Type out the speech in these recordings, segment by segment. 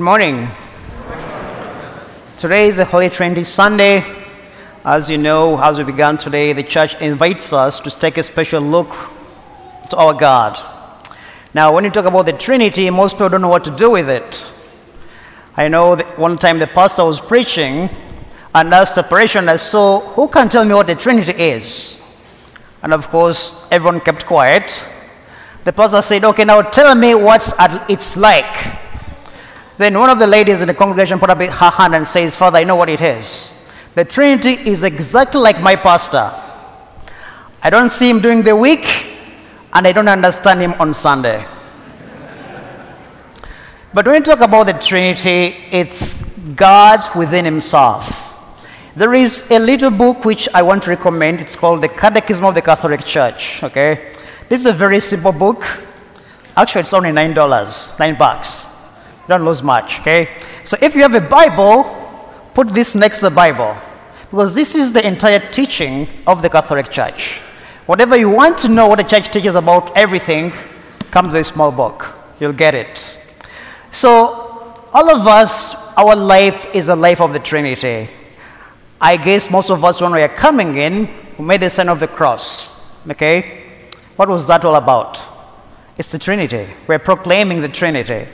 Good morning. Today is the Holy Trinity Sunday. As you know, as we began today, the church invites us to take a special look to our God. Now, when you talk about the Trinity, most people don't know what to do with it. I know that one time the pastor was preaching, and asked the parishioner, So, who can tell me what the Trinity is? And of course, everyone kept quiet. The pastor said, Okay, now tell me what it's like. Then one of the ladies in the congregation put up her hand and says, Father, I know what it is. The Trinity is exactly like my pastor. I don't see him during the week, and I don't understand him on Sunday. but when we talk about the Trinity, it's God within Himself. There is a little book which I want to recommend. It's called The Catechism of the Catholic Church. Okay? This is a very simple book. Actually, it's only $9, 9 bucks. Don't lose much, okay? So if you have a Bible, put this next to the Bible. Because this is the entire teaching of the Catholic Church. Whatever you want to know what the church teaches about everything, come to this small book. You'll get it. So, all of us, our life is a life of the Trinity. I guess most of us, when we are coming in, we made the sign of the cross. Okay? What was that all about? It's the Trinity. We're proclaiming the Trinity.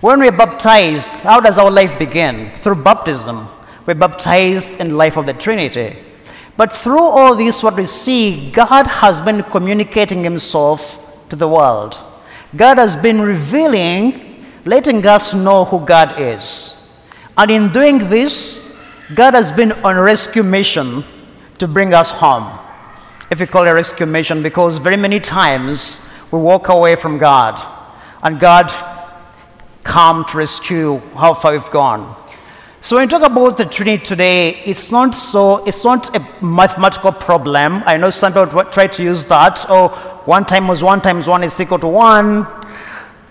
When we're baptized, how does our life begin? Through baptism. We're baptized in the life of the Trinity. But through all this, what we see, God has been communicating Himself to the world. God has been revealing, letting us know who God is. And in doing this, God has been on a rescue mission to bring us home. If you call it a rescue mission, because very many times we walk away from God, and God come to rescue how far we've gone. So when we talk about the Trinity today, it's not so it's not a mathematical problem. I know some people try to use that. Oh, one times one times one is equal to one.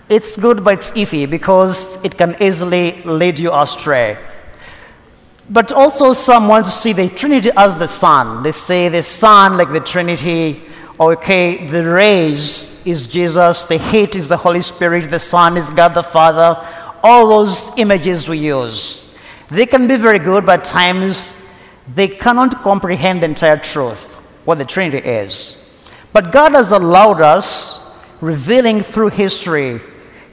It's good, but it's iffy because it can easily lead you astray. But also, some want to see the Trinity as the sun. They say the sun, like the Trinity, okay, the rays is Jesus, the heat is the Holy Spirit, the sun is God the Father. All those images we use. They can be very good, but times they cannot comprehend the entire truth, what the Trinity is. But God has allowed us, revealing through history,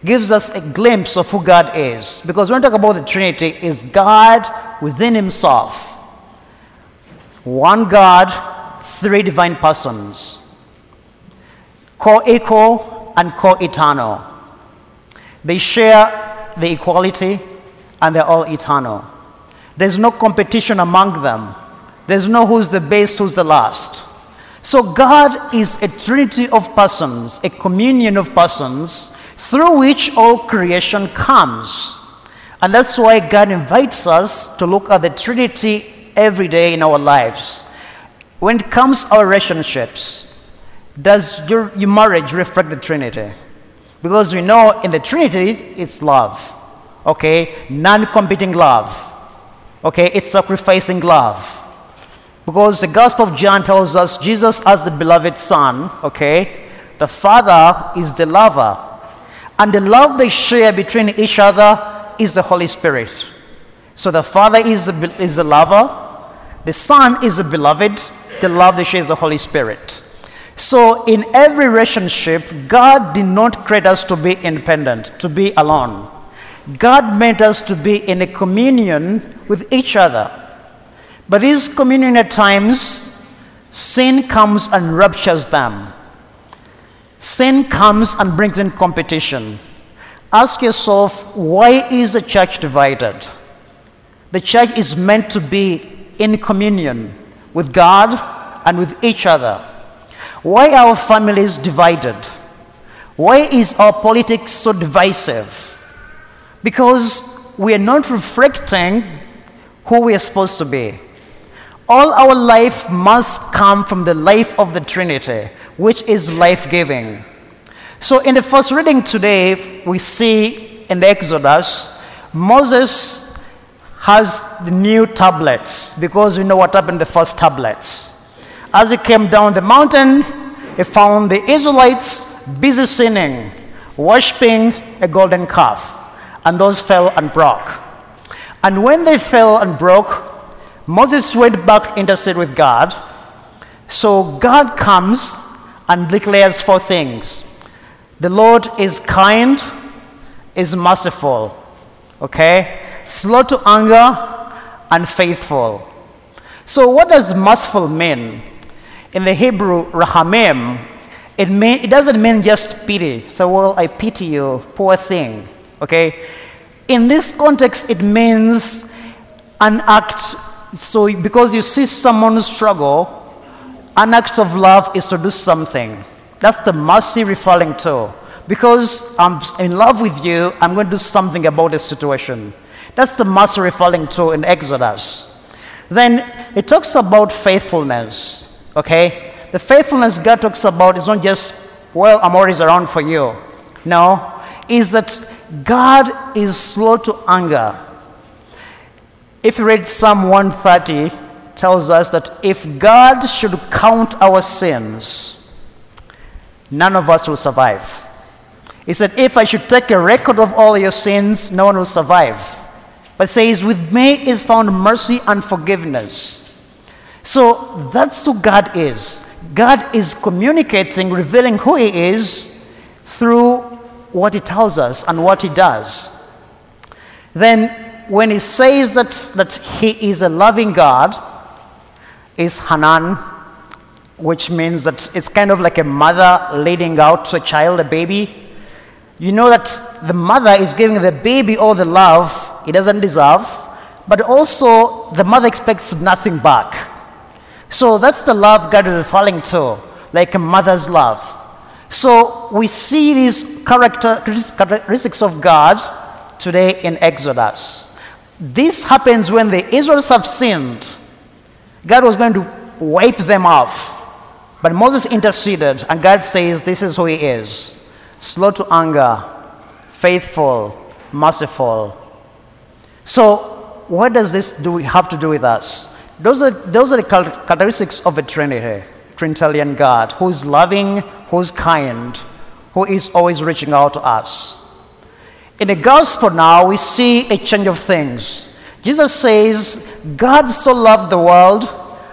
gives us a glimpse of who God is. Because when we talk about the Trinity, is God within Himself. One God, three divine persons co-equal and co-eternal. They share the equality and they're all eternal. There's no competition among them. There's no who's the best, who's the last. So God is a trinity of persons, a communion of persons through which all creation comes. And that's why God invites us to look at the Trinity every day in our lives. When it comes to our relationships, does your, your marriage reflect the Trinity? Because we know in the Trinity, it's love. Okay? Non competing love. Okay? It's sacrificing love. Because the Gospel of John tells us Jesus as the beloved Son, okay? The Father is the lover. And the love they share between each other is the Holy Spirit. So the Father is the, is the lover, the Son is the beloved, the love they share is the Holy Spirit. So, in every relationship, God did not create us to be independent, to be alone. God made us to be in a communion with each other. But this communion at times, sin comes and ruptures them. Sin comes and brings in competition. Ask yourself, why is the church divided? The church is meant to be in communion with God and with each other. Why are our families divided? Why is our politics so divisive? Because we are not reflecting who we are supposed to be. All our life must come from the life of the Trinity, which is life giving. So, in the first reading today, we see in the Exodus, Moses has the new tablets because we know what happened the first tablets. As he came down the mountain, he found the Israelites busy sinning, worshipping a golden calf. and those fell and broke. And when they fell and broke, Moses went back to intercede with God. So God comes and declares four things the Lord is kind, is merciful, okay? Slow to anger, and faithful. So, what does merciful mean? In the Hebrew, rahamim, it, mean, it doesn't mean just pity. So, well, I pity you, poor thing, okay? In this context, it means an act. So, because you see someone struggle, an act of love is to do something. That's the mercy referring to. Because I'm in love with you, I'm going to do something about this situation. That's the mercy referring to in Exodus. Then it talks about faithfulness. Okay? The faithfulness God talks about is not just, well, I'm always around for you. No, is that God is slow to anger. If you read Psalm 130, tells us that if God should count our sins, none of us will survive. He said, If I should take a record of all your sins, no one will survive. But says, With me is found mercy and forgiveness. So that's who God is. God is communicating, revealing who He is through what He tells us and what He does. Then, when He says that, that He is a loving God, is Hanan, which means that it's kind of like a mother leading out to a child, a baby. You know that the mother is giving the baby all the love he doesn't deserve, but also the mother expects nothing back. So that's the love God is referring to, like a mother's love. So we see these characteristics of God today in Exodus. This happens when the Israelites have sinned God was going to wipe them off. But Moses interceded, and God says, This is who he is slow to anger, faithful, merciful. So, what does this do, have to do with us? Those are, those are the characteristics of a Trinity, Trinitarian God, who's loving, who's kind, who is always reaching out to us. In the gospel now, we see a change of things. Jesus says, God so loved the world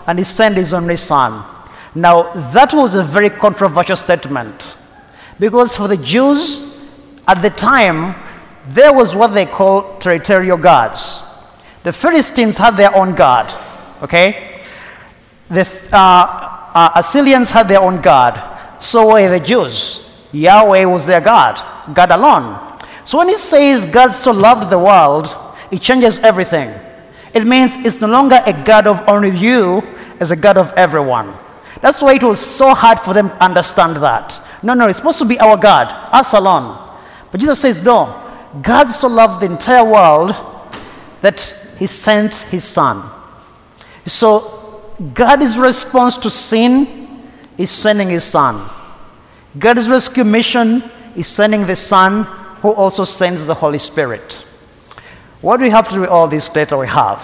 and he sent his only son. Now, that was a very controversial statement because for the Jews at the time, there was what they call territorial gods. The Philistines had their own god, okay? The uh, uh, Assyrians had their own god. So were the Jews. Yahweh was their God, God alone. So when he says God so loved the world, it changes everything. It means it's no longer a God of only you, it's a God of everyone. That's why it was so hard for them to understand that. No, no, it's supposed to be our God, us alone. But Jesus says, no, God so loved the entire world that he sent his son. So, God's response to sin is sending his son. God's rescue mission is sending the son who also sends the Holy Spirit. What do we have to do with all this data we have?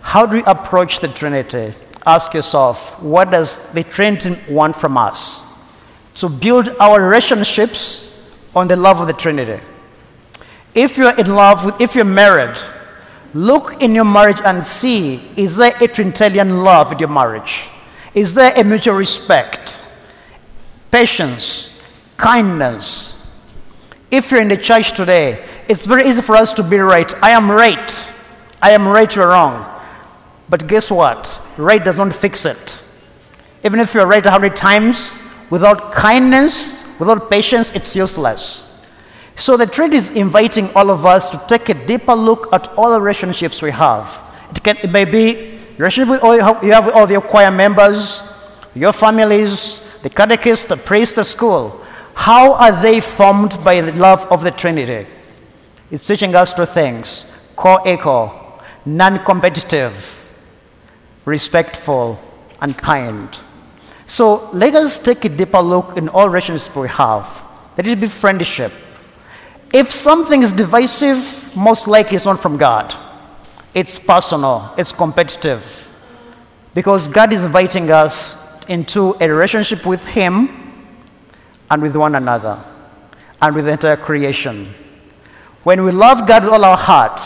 How do we approach the Trinity? Ask yourself, what does the Trinity want from us? To build our relationships on the love of the Trinity. If you're in love with, if you're married, look in your marriage and see is there a Trinitarian love in your marriage? Is there a mutual respect, patience, kindness? If you're in the church today, it's very easy for us to be right. I am right. I am right, you're wrong. But guess what? Right does not fix it. Even if you're right a hundred times, without kindness, without patience, it's useless. So the trade is inviting all of us to take a deeper look at all the relationships we have. It, can, it may be relationship with all you have with all your choir members, your families, the catechist, the priest, the school. How are they formed by the love of the Trinity? It's teaching us two things co equal, non competitive, respectful, and kind. So let us take a deeper look in all relationships we have. Let it be friendship. If something is divisive, most likely it's not from God. It's personal, it's competitive. Because God is inviting us into a relationship with Him and with one another and with the entire creation. When we love God with all our heart,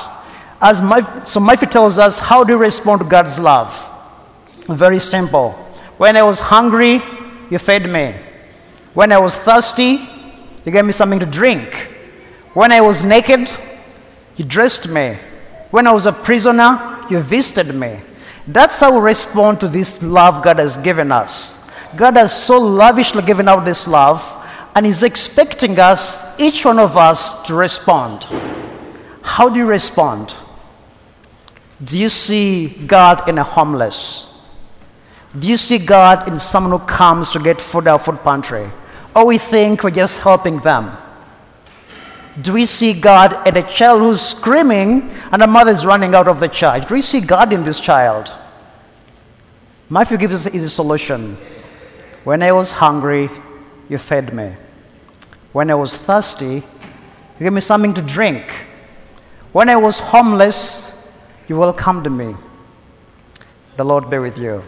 as my, so Matthew tells us, how do you respond to God's love? Very simple. When I was hungry, you fed me. When I was thirsty, you gave me something to drink. When I was naked, you dressed me. When I was a prisoner, you visited me. That's how we respond to this love God has given us. God has so lavishly given out this love, and He's expecting us, each one of us, to respond. How do you respond? Do you see God in a homeless? Do you see God in someone who comes to get food out of food pantry? Or we think we're just helping them? Do we see God in a child who's screaming and a mother is running out of the church? Do we see God in this child? Matthew gives us the solution. When I was hungry, you fed me. When I was thirsty, you gave me something to drink. When I was homeless, you welcomed me. The Lord be with you.